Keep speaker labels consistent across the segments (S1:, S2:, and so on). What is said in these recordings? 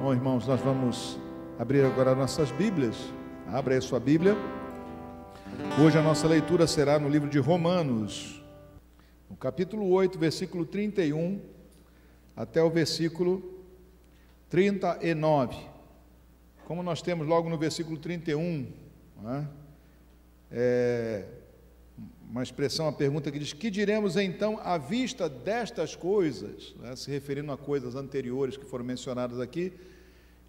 S1: Bom, irmãos, nós vamos abrir agora nossas Bíblias. Abra aí a sua Bíblia. Hoje a nossa leitura será no livro de Romanos, no capítulo 8, versículo 31 até o versículo 39. Como nós temos logo no versículo 31, é? É, uma expressão, uma pergunta que diz: Que diremos então à vista destas coisas? Né, se referindo a coisas anteriores que foram mencionadas aqui.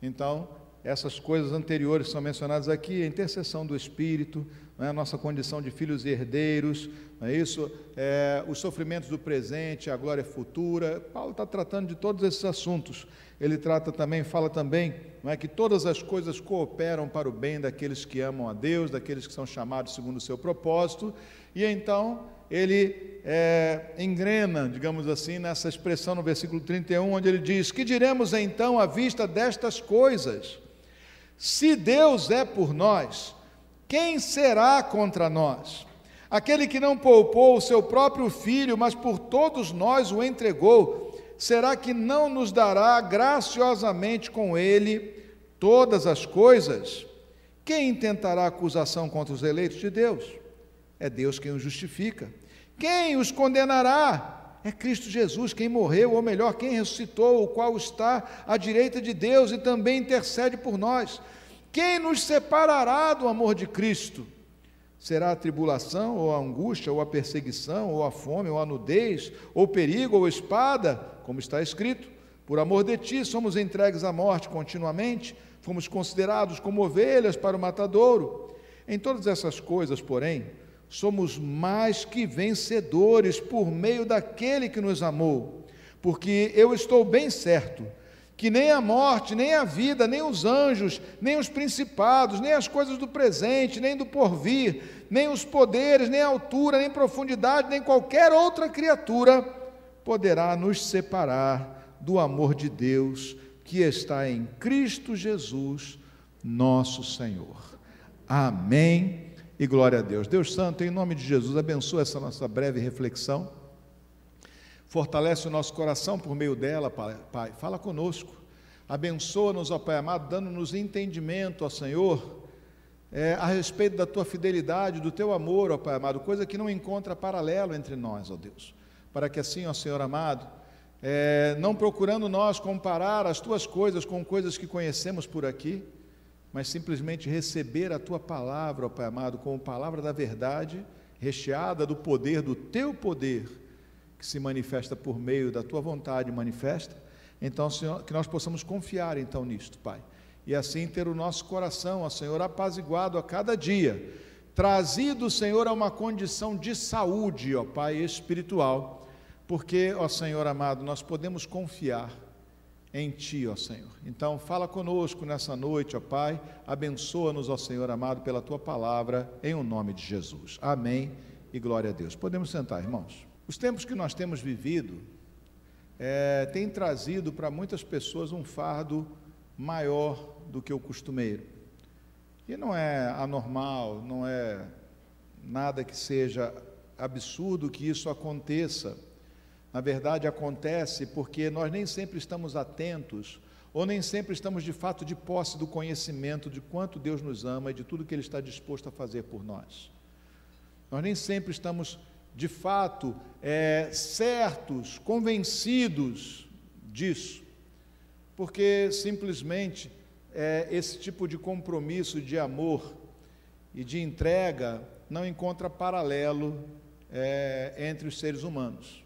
S1: Então, essas coisas anteriores são mencionadas aqui: a intercessão do Espírito, né, a nossa condição de filhos e herdeiros, é isso? É, os sofrimentos do presente, a glória futura. Paulo está tratando de todos esses assuntos. Ele trata também, fala também, não é que todas as coisas cooperam para o bem daqueles que amam a Deus, daqueles que são chamados segundo o seu propósito. E então ele é, engrena, digamos assim, nessa expressão no versículo 31, onde ele diz: Que diremos então à vista destas coisas? Se Deus é por nós, quem será contra nós? Aquele que não poupou o seu próprio filho, mas por todos nós o entregou, será que não nos dará graciosamente com ele todas as coisas? Quem intentará acusação contra os eleitos de Deus? É Deus quem os justifica. Quem os condenará? É Cristo Jesus, quem morreu, ou melhor, quem ressuscitou, o qual está à direita de Deus e também intercede por nós. Quem nos separará do amor de Cristo? Será a tribulação, ou a angústia, ou a perseguição, ou a fome, ou a nudez, ou perigo, ou espada, como está escrito: Por amor de ti somos entregues à morte continuamente, fomos considerados como ovelhas para o matadouro. Em todas essas coisas, porém, somos mais que vencedores por meio daquele que nos amou. Porque eu estou bem certo que nem a morte, nem a vida, nem os anjos, nem os principados, nem as coisas do presente, nem do porvir, nem os poderes, nem a altura, nem profundidade, nem qualquer outra criatura poderá nos separar do amor de Deus que está em Cristo Jesus, nosso Senhor. Amém e glória a Deus. Deus Santo, em nome de Jesus, abençoa essa nossa breve reflexão. Fortalece o nosso coração por meio dela, Pai. Fala conosco. Abençoa-nos, ó Pai amado, dando-nos entendimento, ó Senhor, é, a respeito da tua fidelidade, do teu amor, ó Pai amado, coisa que não encontra paralelo entre nós, ó Deus. Para que assim, ó Senhor amado, é, não procurando nós comparar as tuas coisas com coisas que conhecemos por aqui, mas simplesmente receber a tua palavra, ó Pai amado, como palavra da verdade, recheada do poder, do teu poder que se manifesta por meio da tua vontade manifesta. Então, Senhor, que nós possamos confiar então nisto, Pai. E assim ter o nosso coração, ó Senhor, apaziguado a cada dia, trazido, Senhor, a uma condição de saúde, ó Pai, espiritual, porque, ó Senhor amado, nós podemos confiar em Ti, ó Senhor. Então, fala conosco nessa noite, ó Pai, abençoa-nos, ó Senhor amado, pela Tua palavra, em o nome de Jesus. Amém e glória a Deus. Podemos sentar, irmãos. Os tempos que nós temos vivido é, têm trazido para muitas pessoas um fardo maior do que o costumeiro. E não é anormal, não é nada que seja absurdo que isso aconteça. Na verdade, acontece porque nós nem sempre estamos atentos, ou nem sempre estamos de fato de posse do conhecimento de quanto Deus nos ama e de tudo que Ele está disposto a fazer por nós. Nós nem sempre estamos de fato é, certos, convencidos disso, porque simplesmente é, esse tipo de compromisso de amor e de entrega não encontra paralelo é, entre os seres humanos.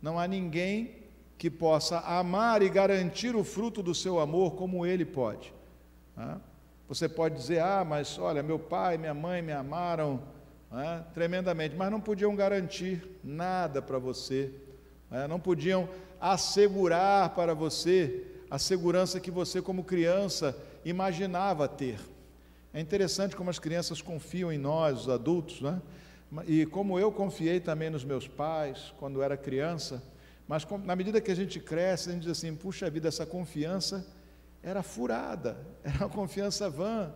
S1: Não há ninguém que possa amar e garantir o fruto do seu amor como ele pode. Né? Você pode dizer, ah, mas olha, meu pai, minha mãe me amaram né, tremendamente, mas não podiam garantir nada para você, né, não podiam assegurar para você a segurança que você, como criança, imaginava ter. É interessante como as crianças confiam em nós, os adultos, né? e como eu confiei também nos meus pais quando era criança, mas na medida que a gente cresce, a gente diz assim: puxa vida, essa confiança era furada, era uma confiança vã,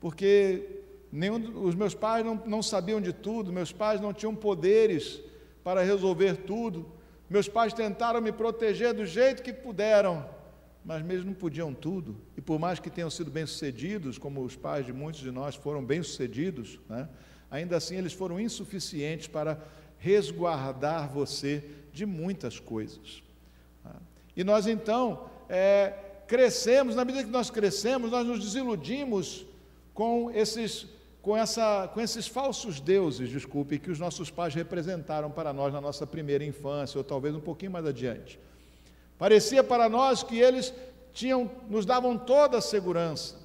S1: porque Nenhum, os meus pais não, não sabiam de tudo, meus pais não tinham poderes para resolver tudo. Meus pais tentaram me proteger do jeito que puderam, mas mesmo não podiam tudo. E por mais que tenham sido bem-sucedidos, como os pais de muitos de nós foram bem-sucedidos, né? ainda assim eles foram insuficientes para resguardar você de muitas coisas. Né? E nós então é, crescemos, na medida que nós crescemos, nós nos desiludimos com esses, com, essa, com esses falsos deuses, desculpe, que os nossos pais representaram para nós na nossa primeira infância, ou talvez um pouquinho mais adiante. Parecia para nós que eles tinham, nos davam toda a segurança,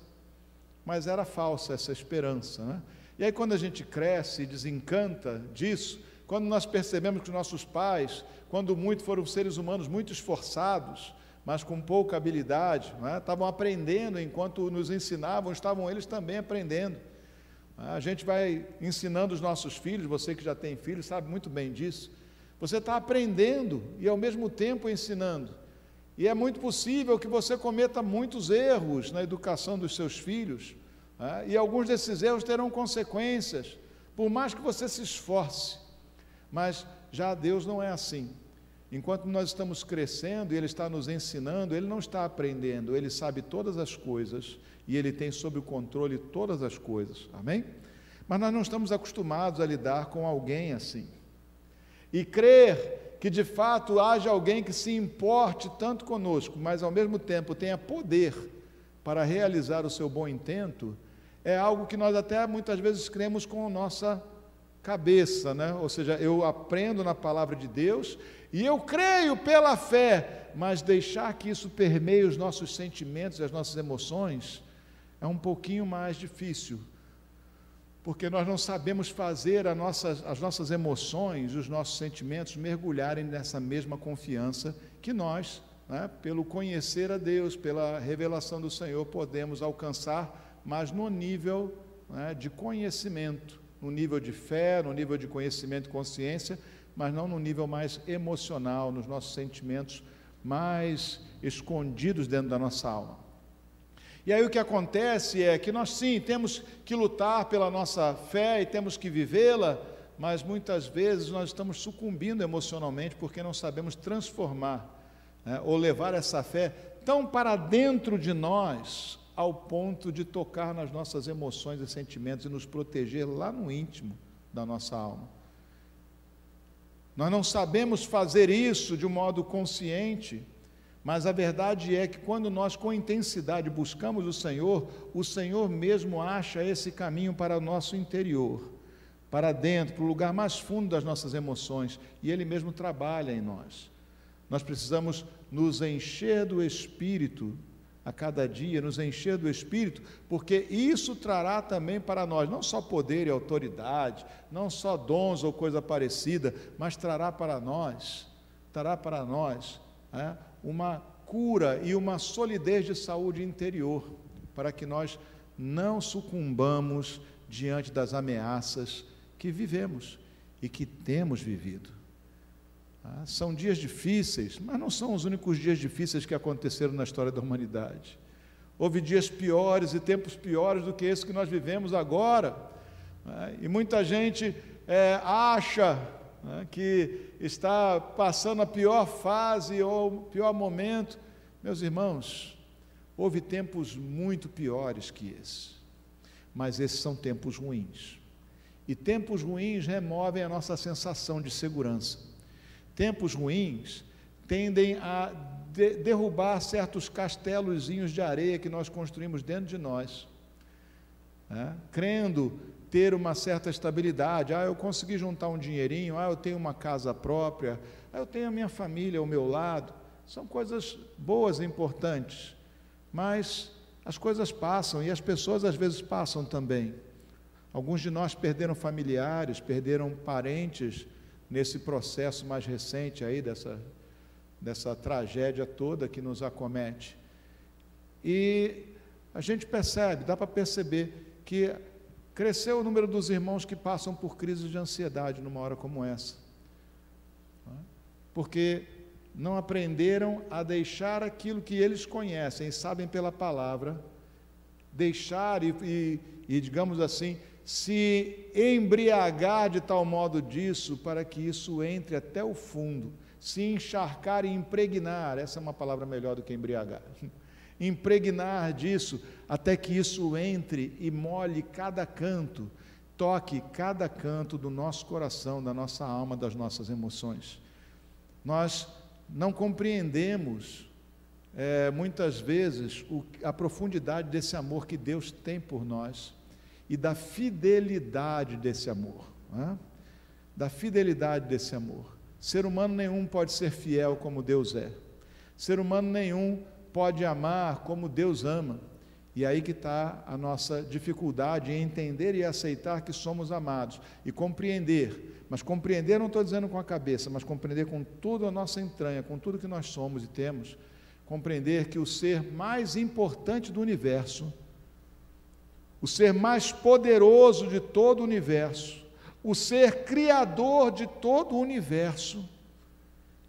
S1: mas era falsa essa esperança. Né? E aí, quando a gente cresce e desencanta disso, quando nós percebemos que nossos pais, quando muito foram seres humanos muito esforçados, mas com pouca habilidade, né? estavam aprendendo enquanto nos ensinavam, estavam eles também aprendendo. A gente vai ensinando os nossos filhos, você que já tem filhos sabe muito bem disso. Você está aprendendo e ao mesmo tempo ensinando. E é muito possível que você cometa muitos erros na educação dos seus filhos, né? e alguns desses erros terão consequências, por mais que você se esforce. Mas já Deus não é assim. Enquanto nós estamos crescendo e Ele está nos ensinando, Ele não está aprendendo, Ele sabe todas as coisas e Ele tem sob o controle todas as coisas. Amém? Mas nós não estamos acostumados a lidar com alguém assim. E crer que de fato haja alguém que se importe tanto conosco, mas ao mesmo tempo tenha poder para realizar o seu bom intento, é algo que nós até muitas vezes cremos com a nossa cabeça, né? Ou seja, eu aprendo na palavra de Deus e eu creio pela fé, mas deixar que isso permeie os nossos sentimentos e as nossas emoções é um pouquinho mais difícil porque nós não sabemos fazer nossa, as nossas emoções, os nossos sentimentos mergulharem nessa mesma confiança que nós, né, pelo conhecer a Deus, pela revelação do Senhor, podemos alcançar, mas no nível né, de conhecimento, no nível de fé, no nível de conhecimento e consciência, mas não no nível mais emocional, nos nossos sentimentos mais escondidos dentro da nossa alma. E aí o que acontece é que nós sim temos que lutar pela nossa fé e temos que vivê-la, mas muitas vezes nós estamos sucumbindo emocionalmente porque não sabemos transformar né, ou levar essa fé tão para dentro de nós ao ponto de tocar nas nossas emoções e sentimentos e nos proteger lá no íntimo da nossa alma. Nós não sabemos fazer isso de um modo consciente mas a verdade é que quando nós com intensidade buscamos o Senhor, o Senhor mesmo acha esse caminho para o nosso interior, para dentro, para o lugar mais fundo das nossas emoções, e Ele mesmo trabalha em nós. Nós precisamos nos encher do Espírito a cada dia, nos encher do Espírito, porque isso trará também para nós não só poder e autoridade, não só dons ou coisa parecida, mas trará para nós, trará para nós é, uma cura e uma solidez de saúde interior, para que nós não sucumbamos diante das ameaças que vivemos e que temos vivido. Ah, são dias difíceis, mas não são os únicos dias difíceis que aconteceram na história da humanidade. Houve dias piores e tempos piores do que esse que nós vivemos agora. Ah, e muita gente é, acha né, que está passando a pior fase ou o pior momento. Meus irmãos, houve tempos muito piores que esse, mas esses são tempos ruins. E tempos ruins removem a nossa sensação de segurança. Tempos ruins tendem a de derrubar certos castelozinhos de areia que nós construímos dentro de nós, né? crendo ter uma certa estabilidade. Ah, eu consegui juntar um dinheirinho, ah, eu tenho uma casa própria, ah, eu tenho a minha família ao meu lado. São coisas boas e importantes, mas as coisas passam e as pessoas às vezes passam também. Alguns de nós perderam familiares, perderam parentes nesse processo mais recente aí dessa, dessa tragédia toda que nos acomete. E a gente percebe, dá para perceber que Cresceu o número dos irmãos que passam por crises de ansiedade numa hora como essa. Porque não aprenderam a deixar aquilo que eles conhecem, sabem pela palavra, deixar e, e, e, digamos assim, se embriagar de tal modo disso para que isso entre até o fundo, se encharcar e impregnar, essa é uma palavra melhor do que embriagar, impregnar disso, até que isso entre e molhe cada canto, toque cada canto do nosso coração, da nossa alma, das nossas emoções. Nós não compreendemos é, muitas vezes o, a profundidade desse amor que Deus tem por nós e da fidelidade desse amor. Né? Da fidelidade desse amor. Ser humano nenhum pode ser fiel como Deus é. Ser humano nenhum pode amar como Deus ama. E aí que está a nossa dificuldade em entender e aceitar que somos amados e compreender. Mas compreender não estou dizendo com a cabeça, mas compreender com toda a nossa entranha, com tudo que nós somos e temos. Compreender que o ser mais importante do universo, o ser mais poderoso de todo o universo, o ser criador de todo o universo,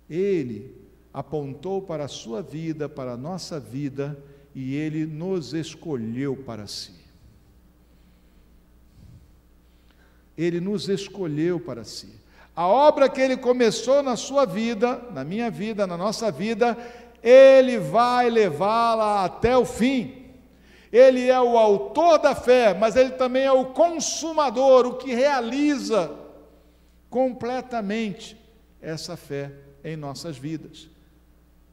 S1: ele apontou para a sua vida, para a nossa vida, e ele nos escolheu para si. Ele nos escolheu para si. A obra que ele começou na sua vida, na minha vida, na nossa vida, ele vai levá-la até o fim. Ele é o autor da fé, mas ele também é o consumador, o que realiza completamente essa fé em nossas vidas.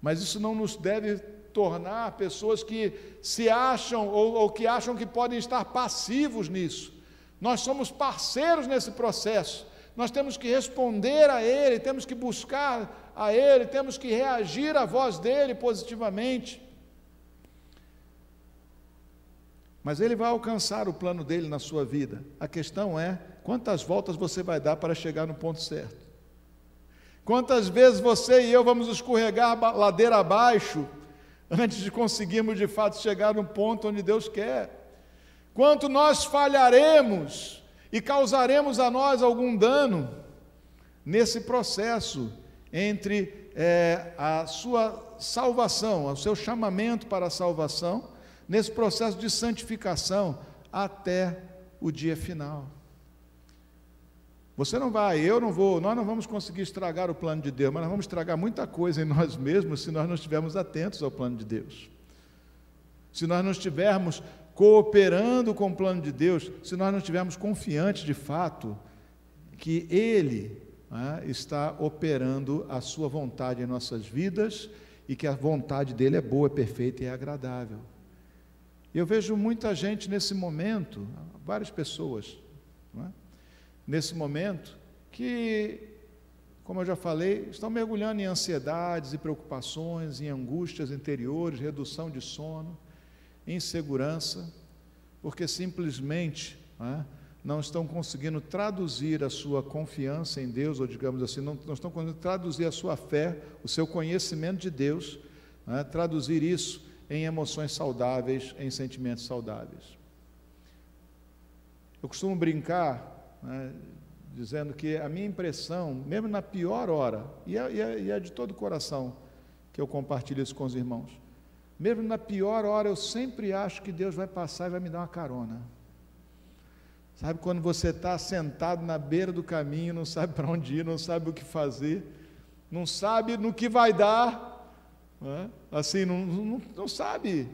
S1: Mas isso não nos deve tornar pessoas que se acham ou, ou que acham que podem estar passivos nisso. Nós somos parceiros nesse processo. Nós temos que responder a Ele, temos que buscar a Ele, temos que reagir à voz dele positivamente. Mas Ele vai alcançar o plano dele na sua vida. A questão é quantas voltas você vai dar para chegar no ponto certo. Quantas vezes você e eu vamos escorregar ladeira abaixo antes de conseguirmos de fato chegar no ponto onde Deus quer. Quanto nós falharemos e causaremos a nós algum dano nesse processo entre é, a sua salvação, o seu chamamento para a salvação, nesse processo de santificação até o dia final. Você não vai, eu não vou, nós não vamos conseguir estragar o plano de Deus, mas nós vamos estragar muita coisa em nós mesmos se nós não estivermos atentos ao plano de Deus. Se nós não estivermos cooperando com o plano de Deus, se nós não estivermos confiantes de fato que Ele né, está operando a Sua vontade em nossas vidas e que a vontade dele é boa, é perfeita e é agradável. Eu vejo muita gente nesse momento, várias pessoas, não é? Nesse momento, que, como eu já falei, estão mergulhando em ansiedades e preocupações, em angústias interiores, redução de sono, insegurança, porque simplesmente é, não estão conseguindo traduzir a sua confiança em Deus, ou digamos assim, não, não estão conseguindo traduzir a sua fé, o seu conhecimento de Deus, é, traduzir isso em emoções saudáveis, em sentimentos saudáveis. Eu costumo brincar né, dizendo que a minha impressão, mesmo na pior hora, e é, e, é, e é de todo o coração que eu compartilho isso com os irmãos, mesmo na pior hora, eu sempre acho que Deus vai passar e vai me dar uma carona. Sabe quando você está sentado na beira do caminho, não sabe para onde ir, não sabe o que fazer, não sabe no que vai dar, né? assim, não, não, não sabe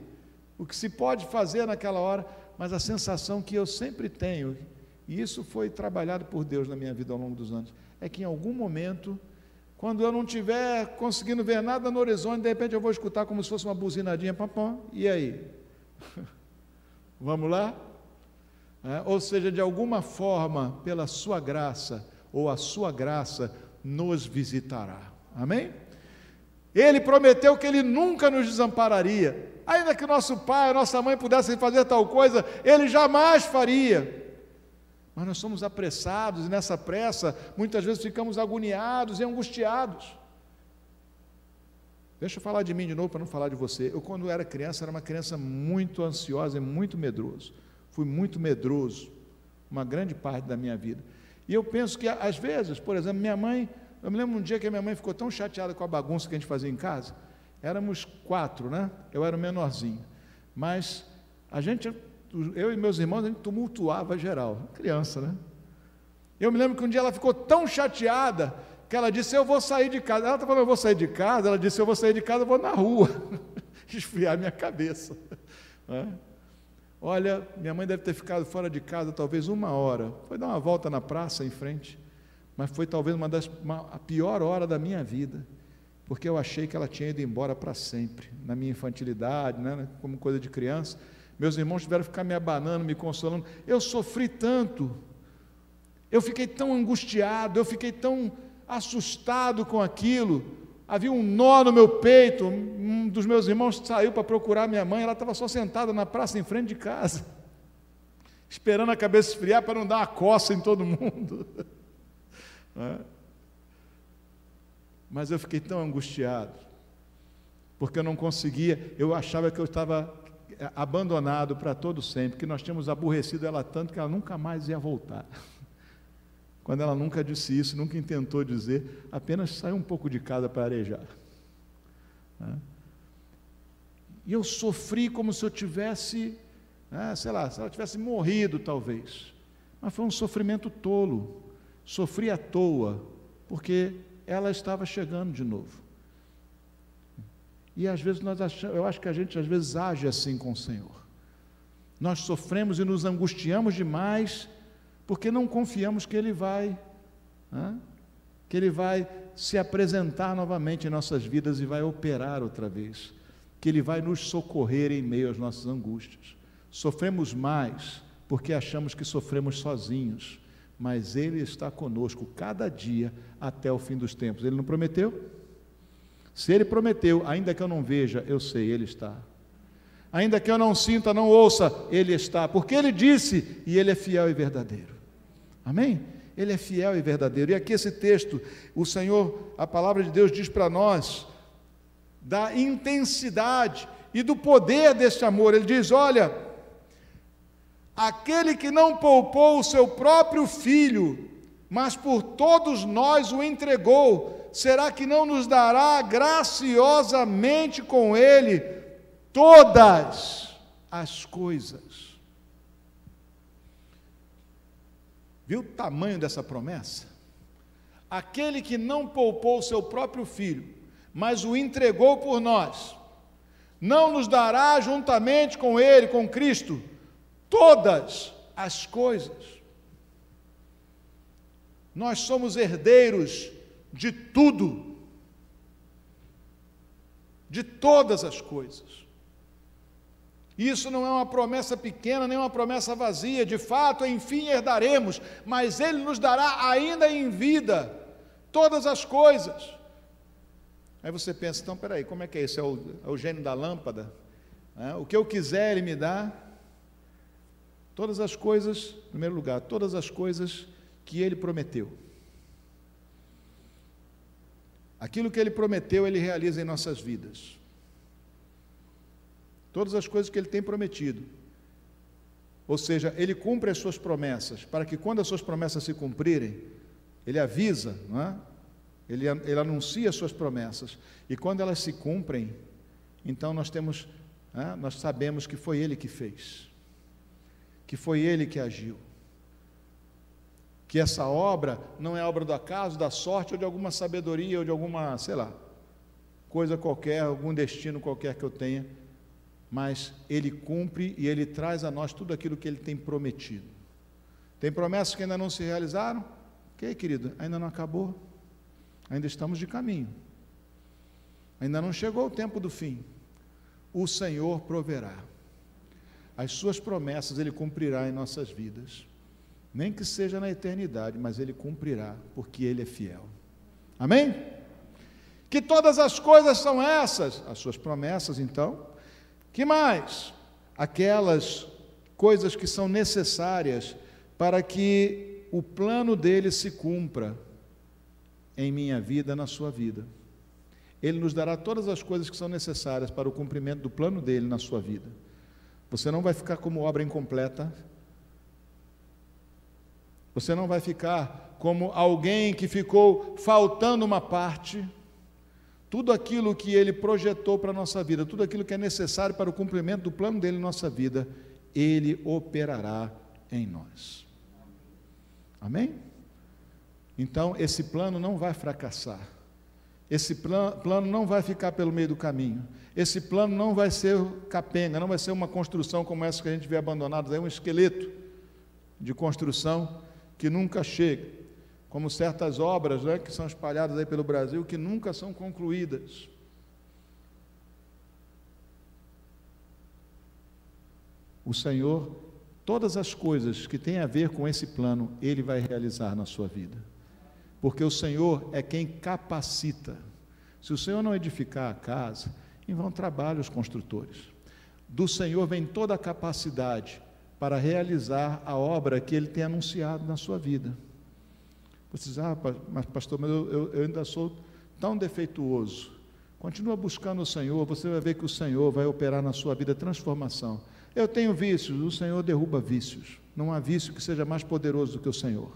S1: o que se pode fazer naquela hora, mas a sensação que eu sempre tenho e isso foi trabalhado por Deus na minha vida ao longo dos anos. É que em algum momento, quando eu não estiver conseguindo ver nada no horizonte, de repente eu vou escutar como se fosse uma buzinadinha, papão, e aí? Vamos lá? É, ou seja, de alguma forma, pela sua graça, ou a sua graça, nos visitará. Amém? Ele prometeu que ele nunca nos desampararia. Ainda que nosso pai, nossa mãe pudessem fazer tal coisa, ele jamais faria. Mas nós somos apressados e nessa pressa muitas vezes ficamos agoniados e angustiados. Deixa eu falar de mim de novo para não falar de você. Eu, quando era criança, era uma criança muito ansiosa e muito medroso. Fui muito medroso, uma grande parte da minha vida. E eu penso que, às vezes, por exemplo, minha mãe, eu me lembro um dia que a minha mãe ficou tão chateada com a bagunça que a gente fazia em casa. Éramos quatro, né? Eu era o menorzinho. Mas a gente eu e meus irmãos, a gente tumultuava geral, criança, né? Eu me lembro que um dia ela ficou tão chateada que ela disse: Eu vou sair de casa. Ela está falando: Eu vou sair de casa. Ela disse: Eu vou sair de casa, eu vou na rua esfriar minha cabeça. É? Olha, minha mãe deve ter ficado fora de casa talvez uma hora. Foi dar uma volta na praça em frente, mas foi talvez uma das uma, a pior hora da minha vida, porque eu achei que ela tinha ido embora para sempre, na minha infantilidade, né, como coisa de criança. Meus irmãos tiveram que ficar me abanando, me consolando. Eu sofri tanto, eu fiquei tão angustiado, eu fiquei tão assustado com aquilo. Havia um nó no meu peito. Um dos meus irmãos saiu para procurar minha mãe, ela estava só sentada na praça em frente de casa, esperando a cabeça esfriar para não dar uma coça em todo mundo. É? Mas eu fiquei tão angustiado, porque eu não conseguia, eu achava que eu estava abandonado para todo sempre, que nós tínhamos aborrecido ela tanto que ela nunca mais ia voltar. Quando ela nunca disse isso, nunca intentou dizer, apenas saiu um pouco de casa para arejar. Né? E eu sofri como se eu tivesse, né, sei lá, se ela tivesse morrido talvez. Mas foi um sofrimento tolo. Sofri à toa, porque ela estava chegando de novo. E às vezes nós achamos, eu acho que a gente às vezes age assim com o Senhor. Nós sofremos e nos angustiamos demais porque não confiamos que Ele vai, né? que Ele vai se apresentar novamente em nossas vidas e vai operar outra vez, que Ele vai nos socorrer em meio às nossas angústias. Sofremos mais porque achamos que sofremos sozinhos, mas Ele está conosco cada dia até o fim dos tempos. Ele não prometeu? Se Ele prometeu, ainda que eu não veja, eu sei, Ele está. Ainda que eu não sinta, não ouça, Ele está, porque Ele disse e Ele é fiel e verdadeiro. Amém? Ele é fiel e verdadeiro. E aqui esse texto, o Senhor, a palavra de Deus diz para nós da intensidade e do poder deste amor. Ele diz: Olha, aquele que não poupou o seu próprio filho, mas por todos nós o entregou, será que não nos dará graciosamente com ele todas as coisas? Viu o tamanho dessa promessa? Aquele que não poupou o seu próprio filho, mas o entregou por nós, não nos dará juntamente com ele, com Cristo, todas as coisas. Nós somos herdeiros de tudo, de todas as coisas. Isso não é uma promessa pequena, nem uma promessa vazia. De fato, enfim herdaremos, mas Ele nos dará ainda em vida todas as coisas. Aí você pensa, então, peraí, como é que é isso? É o, é o gênio da lâmpada? É, o que eu quiser, Ele me dá. Todas as coisas, em primeiro lugar, todas as coisas que Ele prometeu. Aquilo que Ele prometeu, Ele realiza em nossas vidas. Todas as coisas que ele tem prometido. Ou seja, ele cumpre as suas promessas, para que quando as suas promessas se cumprirem, ele avisa, não é? ele, ele anuncia as suas promessas, e quando elas se cumprem, então nós temos, é? nós sabemos que foi ele que fez, que foi ele que agiu, que essa obra não é obra do acaso, da sorte ou de alguma sabedoria ou de alguma, sei lá, coisa qualquer, algum destino qualquer que eu tenha mas ele cumpre e ele traz a nós tudo aquilo que ele tem prometido. Tem promessas que ainda não se realizaram? Ok, querido, ainda não acabou. Ainda estamos de caminho. Ainda não chegou o tempo do fim. O Senhor proverá. As suas promessas ele cumprirá em nossas vidas. Nem que seja na eternidade, mas ele cumprirá, porque ele é fiel. Amém? Que todas as coisas são essas, as suas promessas, então, que mais? Aquelas coisas que são necessárias para que o plano dele se cumpra em minha vida, na sua vida. Ele nos dará todas as coisas que são necessárias para o cumprimento do plano dele na sua vida. Você não vai ficar como obra incompleta. Você não vai ficar como alguém que ficou faltando uma parte tudo aquilo que Ele projetou para a nossa vida, tudo aquilo que é necessário para o cumprimento do plano dele em nossa vida, Ele operará em nós. Amém? Então, esse plano não vai fracassar. Esse plano não vai ficar pelo meio do caminho. Esse plano não vai ser capenga, não vai ser uma construção como essa que a gente vê abandonada, é um esqueleto de construção que nunca chega, como certas obras né, que são espalhadas aí pelo Brasil que nunca são concluídas. O Senhor, todas as coisas que têm a ver com esse plano, Ele vai realizar na sua vida porque o Senhor é quem capacita. Se o Senhor não edificar a casa, em vão trabalham os construtores. Do Senhor vem toda a capacidade para realizar a obra que Ele tem anunciado na sua vida. Você diz, ah, mas pastor, mas eu, eu, eu ainda sou tão defeituoso. Continua buscando o Senhor, você vai ver que o Senhor vai operar na sua vida transformação. Eu tenho vícios, o Senhor derruba vícios. Não há vício que seja mais poderoso do que o Senhor.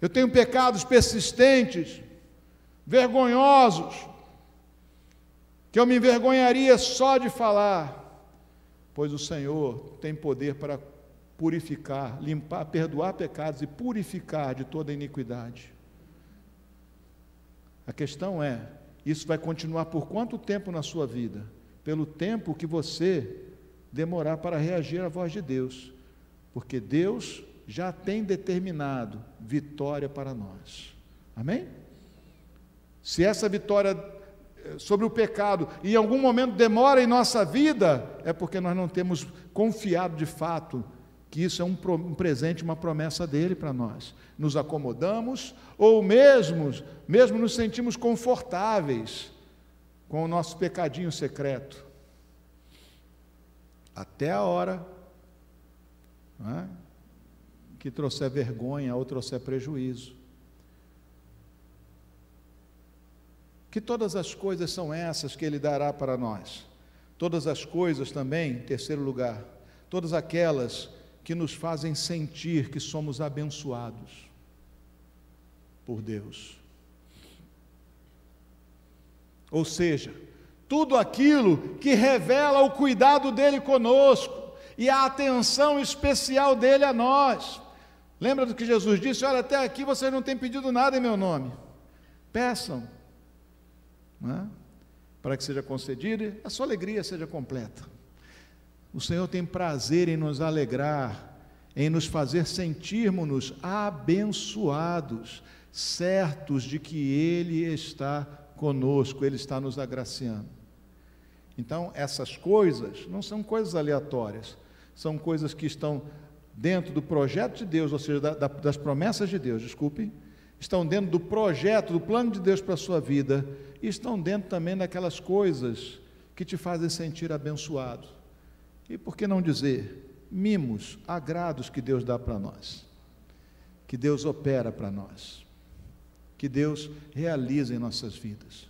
S1: Eu tenho pecados persistentes, vergonhosos, que eu me envergonharia só de falar, pois o Senhor tem poder para purificar, limpar, perdoar pecados e purificar de toda iniquidade. A questão é: isso vai continuar por quanto tempo na sua vida? Pelo tempo que você demorar para reagir à voz de Deus, porque Deus já tem determinado vitória para nós. Amém? Se essa vitória sobre o pecado em algum momento demora em nossa vida, é porque nós não temos confiado de fato que isso é um, um presente, uma promessa dele para nós. Nos acomodamos ou mesmo, mesmo nos sentimos confortáveis com o nosso pecadinho secreto. Até a hora é? que trouxer vergonha ou trouxer prejuízo. Que todas as coisas são essas que Ele dará para nós. Todas as coisas também, em terceiro lugar, todas aquelas que nos fazem sentir que somos abençoados por Deus. Ou seja, tudo aquilo que revela o cuidado dele conosco e a atenção especial dele a nós. Lembra do que Jesus disse? Olha, até aqui vocês não têm pedido nada em meu nome. Peçam, é? para que seja concedido e a sua alegria seja completa. O Senhor tem prazer em nos alegrar, em nos fazer sentirmos-nos abençoados, certos de que Ele está conosco, Ele está nos agraciando. Então, essas coisas não são coisas aleatórias, são coisas que estão dentro do projeto de Deus, ou seja, da, da, das promessas de Deus, desculpe, estão dentro do projeto, do plano de Deus para a sua vida, e estão dentro também daquelas coisas que te fazem sentir abençoado. E por que não dizer, mimos, agrados que Deus dá para nós, que Deus opera para nós, que Deus realiza em nossas vidas.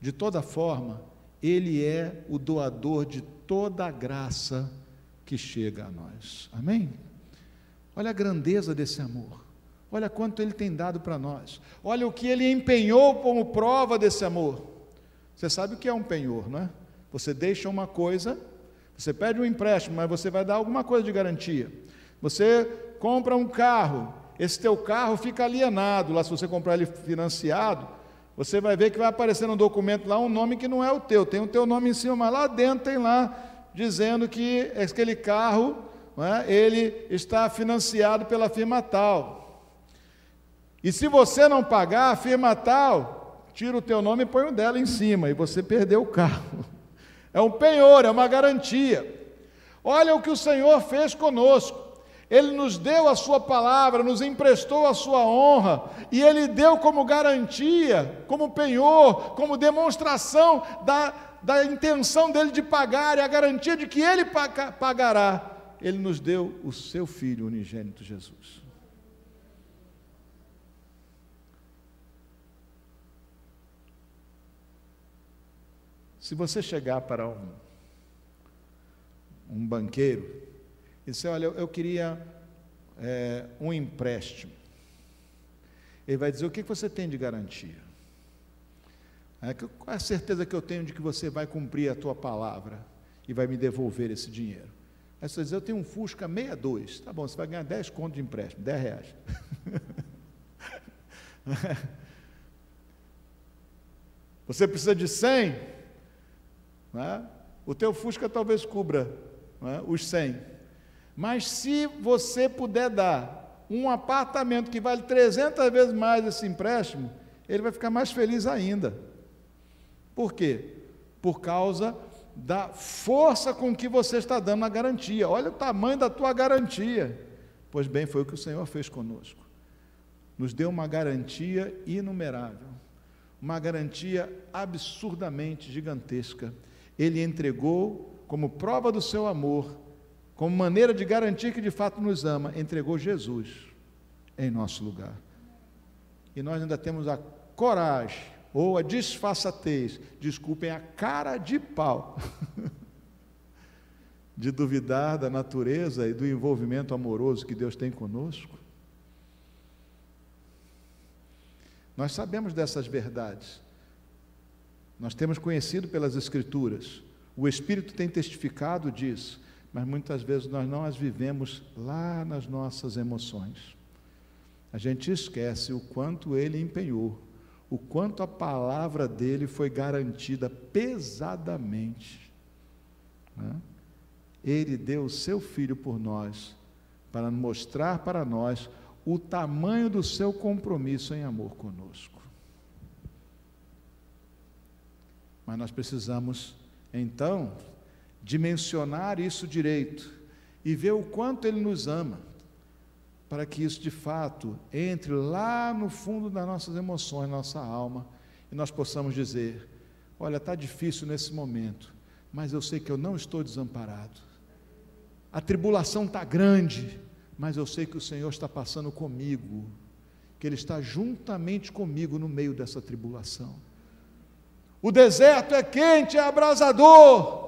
S1: De toda forma, Ele é o doador de toda a graça que chega a nós. Amém? Olha a grandeza desse amor. Olha quanto ele tem dado para nós. Olha o que ele empenhou como prova desse amor. Você sabe o que é um penhor, não é? Você deixa uma coisa, você pede um empréstimo, mas você vai dar alguma coisa de garantia. Você compra um carro, esse teu carro fica alienado, lá se você comprar ele financiado, você vai ver que vai aparecer no documento lá um nome que não é o teu, tem o teu nome em cima, mas lá dentro tem lá dizendo que aquele carro é, ele está financiado pela firma tal. E se você não pagar, a firma tal tira o teu nome e põe o dela em cima, e você perdeu o carro. É um penhor, é uma garantia. Olha o que o Senhor fez conosco. Ele nos deu a Sua palavra, nos emprestou a Sua honra, e Ele deu como garantia, como penhor, como demonstração da da intenção dele de pagar e a garantia de que ele pagará, ele nos deu o seu Filho unigênito Jesus. Se você chegar para um, um banqueiro e disser, olha, eu, queria é, um empréstimo, ele vai dizer, o que você tem de garantia? É, qual é a certeza que eu tenho de que você vai cumprir a tua palavra e vai me devolver esse dinheiro? Aí você diz, eu tenho um Fusca 62. Tá bom, você vai ganhar 10 contos de empréstimo, 10 reais. Você precisa de 100, né? o teu Fusca talvez cubra né? os 100. Mas se você puder dar um apartamento que vale 300 vezes mais esse empréstimo, ele vai ficar mais feliz ainda. Por quê? Por causa da força com que você está dando a garantia. Olha o tamanho da tua garantia. Pois bem, foi o que o Senhor fez conosco. Nos deu uma garantia inumerável uma garantia absurdamente gigantesca. Ele entregou, como prova do seu amor, como maneira de garantir que de fato nos ama, entregou Jesus em nosso lugar. E nós ainda temos a coragem, ou a disfarçatez, desculpem, a cara de pau, de duvidar da natureza e do envolvimento amoroso que Deus tem conosco. Nós sabemos dessas verdades. Nós temos conhecido pelas Escrituras. O Espírito tem testificado disso, mas muitas vezes nós não as vivemos lá nas nossas emoções. A gente esquece o quanto ele empenhou, o quanto a palavra dele foi garantida pesadamente. Né? Ele deu o seu filho por nós, para mostrar para nós o tamanho do seu compromisso em amor conosco. Mas nós precisamos, então, dimensionar isso direito e ver o quanto Ele nos ama, para que isso de fato entre lá no fundo das nossas emoções, nossa alma, e nós possamos dizer: Olha, está difícil nesse momento, mas eu sei que eu não estou desamparado. A tribulação está grande, mas eu sei que o Senhor está passando comigo, que Ele está juntamente comigo no meio dessa tribulação. O deserto é quente, é abrasador,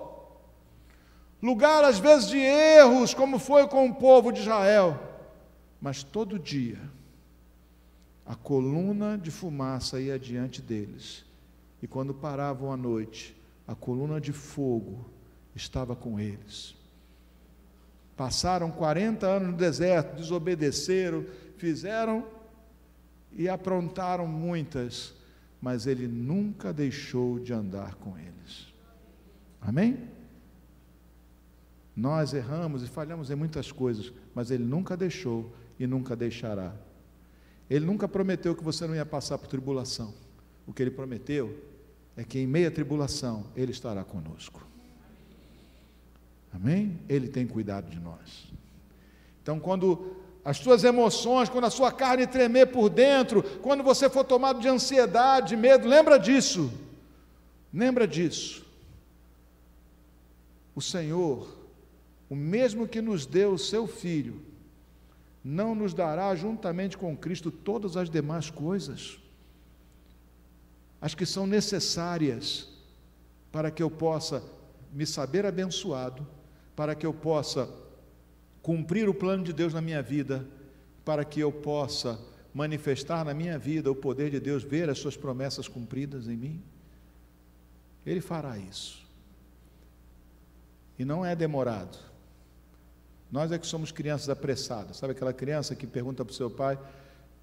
S1: lugar às vezes de erros, como foi com o povo de Israel, mas todo dia a coluna de fumaça ia diante deles, e quando paravam à noite, a coluna de fogo estava com eles. Passaram 40 anos no deserto, desobedeceram, fizeram e aprontaram muitas, mas ele nunca deixou de andar com eles. Amém? Nós erramos e falhamos em muitas coisas, mas ele nunca deixou e nunca deixará. Ele nunca prometeu que você não ia passar por tribulação. O que ele prometeu é que em meia tribulação ele estará conosco. Amém? Ele tem cuidado de nós. Então, quando as suas emoções, quando a sua carne tremer por dentro, quando você for tomado de ansiedade, de medo, lembra disso. Lembra disso. O Senhor, o mesmo que nos deu o seu filho, não nos dará juntamente com Cristo todas as demais coisas, as que são necessárias para que eu possa me saber abençoado para que eu possa cumprir o plano de Deus na minha vida, para que eu possa manifestar na minha vida o poder de Deus, ver as suas promessas cumpridas em mim? Ele fará isso. E não é demorado. Nós é que somos crianças apressadas. Sabe aquela criança que pergunta para o seu pai: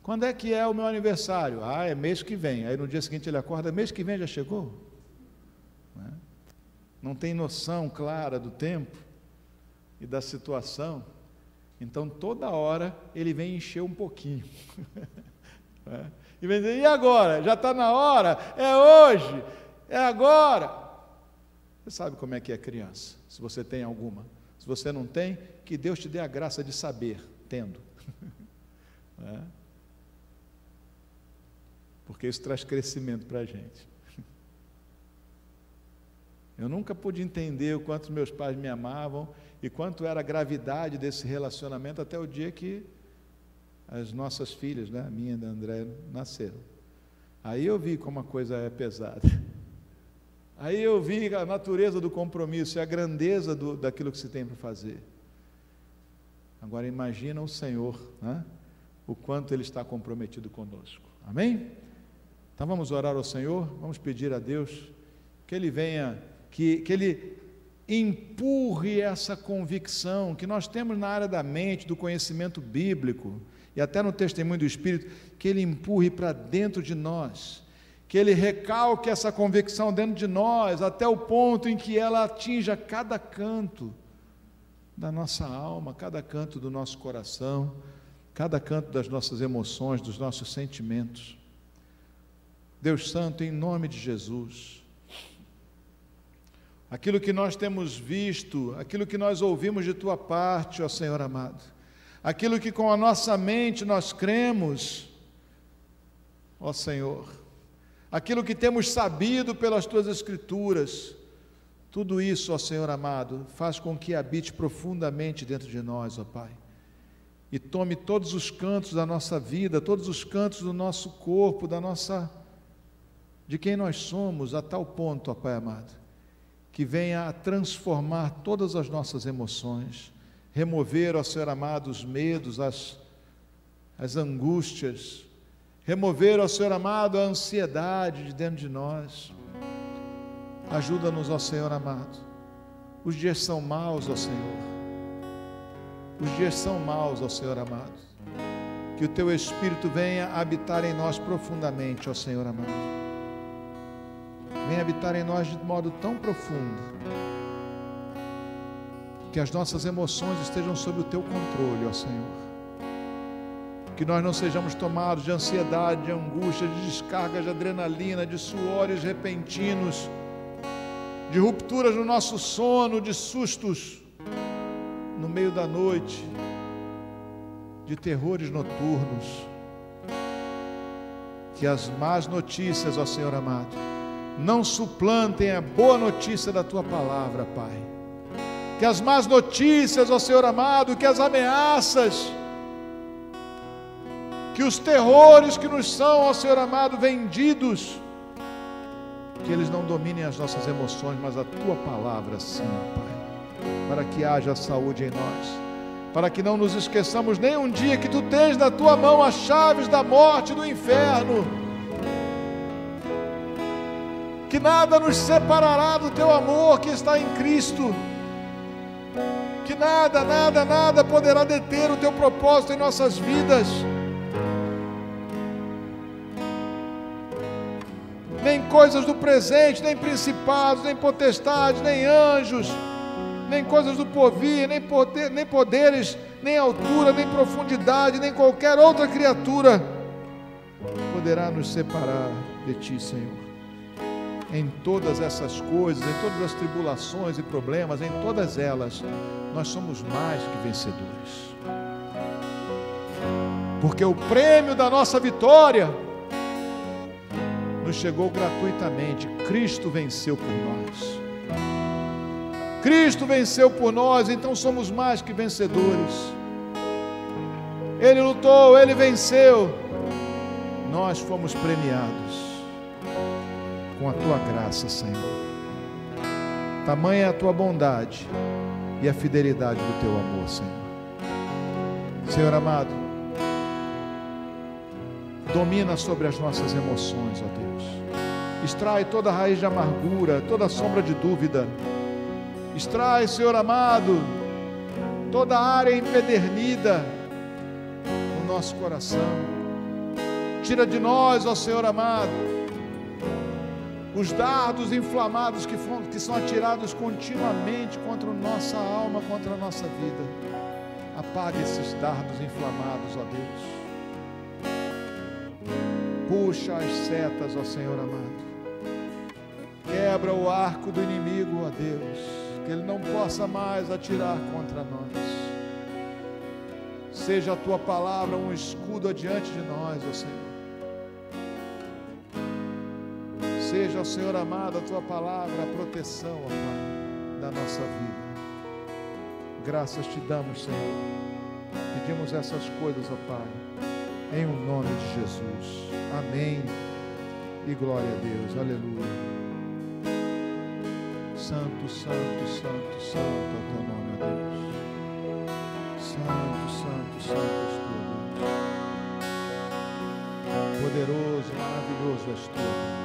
S1: quando é que é o meu aniversário? Ah, é mês que vem. Aí no dia seguinte ele acorda: mês que vem já chegou? Não, é? tem noção clara do tempo e da situação, então toda hora ele vem encher um pouquinho. é. E vem dizer, e agora? Já está na hora? É hoje? É agora? Você sabe como é que é criança, se você tem alguma. Se você não tem, que Deus te dê a graça de saber, tendo. é. Porque isso traz crescimento para a gente. Eu nunca pude entender o quanto meus pais me amavam e quanto era a gravidade desse relacionamento até o dia que as nossas filhas, né, a minha e da André, nasceram. Aí eu vi como a coisa é pesada. Aí eu vi a natureza do compromisso e a grandeza do, daquilo que se tem para fazer. Agora imagina o Senhor, né, o quanto Ele está comprometido conosco. Amém? Então vamos orar ao Senhor, vamos pedir a Deus que Ele venha que, que ele empurre essa convicção que nós temos na área da mente, do conhecimento bíblico, e até no testemunho do Espírito, que Ele empurre para dentro de nós, que Ele recalque essa convicção dentro de nós, até o ponto em que ela atinja cada canto da nossa alma, cada canto do nosso coração, cada canto das nossas emoções, dos nossos sentimentos. Deus Santo, em nome de Jesus, aquilo que nós temos visto, aquilo que nós ouvimos de tua parte, ó Senhor amado, aquilo que com a nossa mente nós cremos, ó Senhor, aquilo que temos sabido pelas tuas Escrituras, tudo isso, ó Senhor amado, faz com que habite profundamente dentro de nós, ó Pai. E tome todos os cantos da nossa vida, todos os cantos do nosso corpo, da nossa de quem nós somos, a tal ponto, ó Pai amado, que venha a transformar todas as nossas emoções, remover, ó Senhor amado, os medos, as, as angústias, remover, ó Senhor amado, a ansiedade de dentro de nós. Ajuda-nos, ó Senhor amado. Os dias são maus, ó Senhor. Os dias são maus, ó Senhor amado. Que o Teu Espírito venha habitar em nós profundamente, ó Senhor amado. Venha habitar em nós de modo tão profundo. Que as nossas emoções estejam sob o Teu controle, ó Senhor. Que nós não sejamos tomados de ansiedade, de angústia, de descarga de adrenalina, de suores repentinos de rupturas no nosso sono, de sustos no meio da noite, de terrores noturnos. Que as más notícias, ó Senhor amado, não suplantem a boa notícia da tua palavra, Pai. Que as más notícias, ó Senhor amado, que as ameaças, que os terrores que nos são, ó Senhor amado, vendidos, que eles não dominem as nossas emoções, mas a tua palavra sim, Pai, para que haja saúde em nós, para que não nos esqueçamos nem um dia que tu tens na tua mão as chaves da morte e do inferno. Nada nos separará do teu amor que está em Cristo. Que nada, nada, nada poderá deter o teu propósito em nossas vidas. nem coisas do presente, nem principados, nem potestades, nem anjos, nem coisas do porvir, nem, poder, nem poderes, nem altura, nem profundidade, nem qualquer outra criatura poderá nos separar de Ti, Senhor. Em todas essas coisas, em todas as tribulações e problemas, em todas elas, nós somos mais que vencedores. Porque o prêmio da nossa vitória nos chegou gratuitamente. Cristo venceu por nós. Cristo venceu por nós, então somos mais que vencedores. Ele lutou, ele venceu. Nós fomos premiados com a tua graça, Senhor. Tamanha é a tua bondade e a fidelidade do teu amor, Senhor. Senhor amado, domina sobre as nossas emoções, ó Deus. Extrai toda raiz de amargura, toda sombra de dúvida. Extrai, Senhor amado, toda área empedernida no nosso coração. Tira de nós, ó Senhor amado, os dardos inflamados que, que são atirados continuamente contra nossa alma, contra a nossa vida. Apague esses dardos inflamados, ó Deus. Puxa as setas, ó Senhor amado. Quebra o arco do inimigo, ó Deus, que ele não possa mais atirar contra nós. Seja a tua palavra um escudo adiante de nós, ó Senhor. Seja, ó Senhor amado, a tua palavra a proteção, ó Pai, da nossa vida. Graças te damos, Senhor. Pedimos essas coisas, ó Pai, em o nome de Jesus. Amém. E glória a Deus. Aleluia. Santo, santo, santo, santo é teu nome, ó Deus. Santo, santo, santo és tu, Deus. Poderoso, maravilhoso és tu.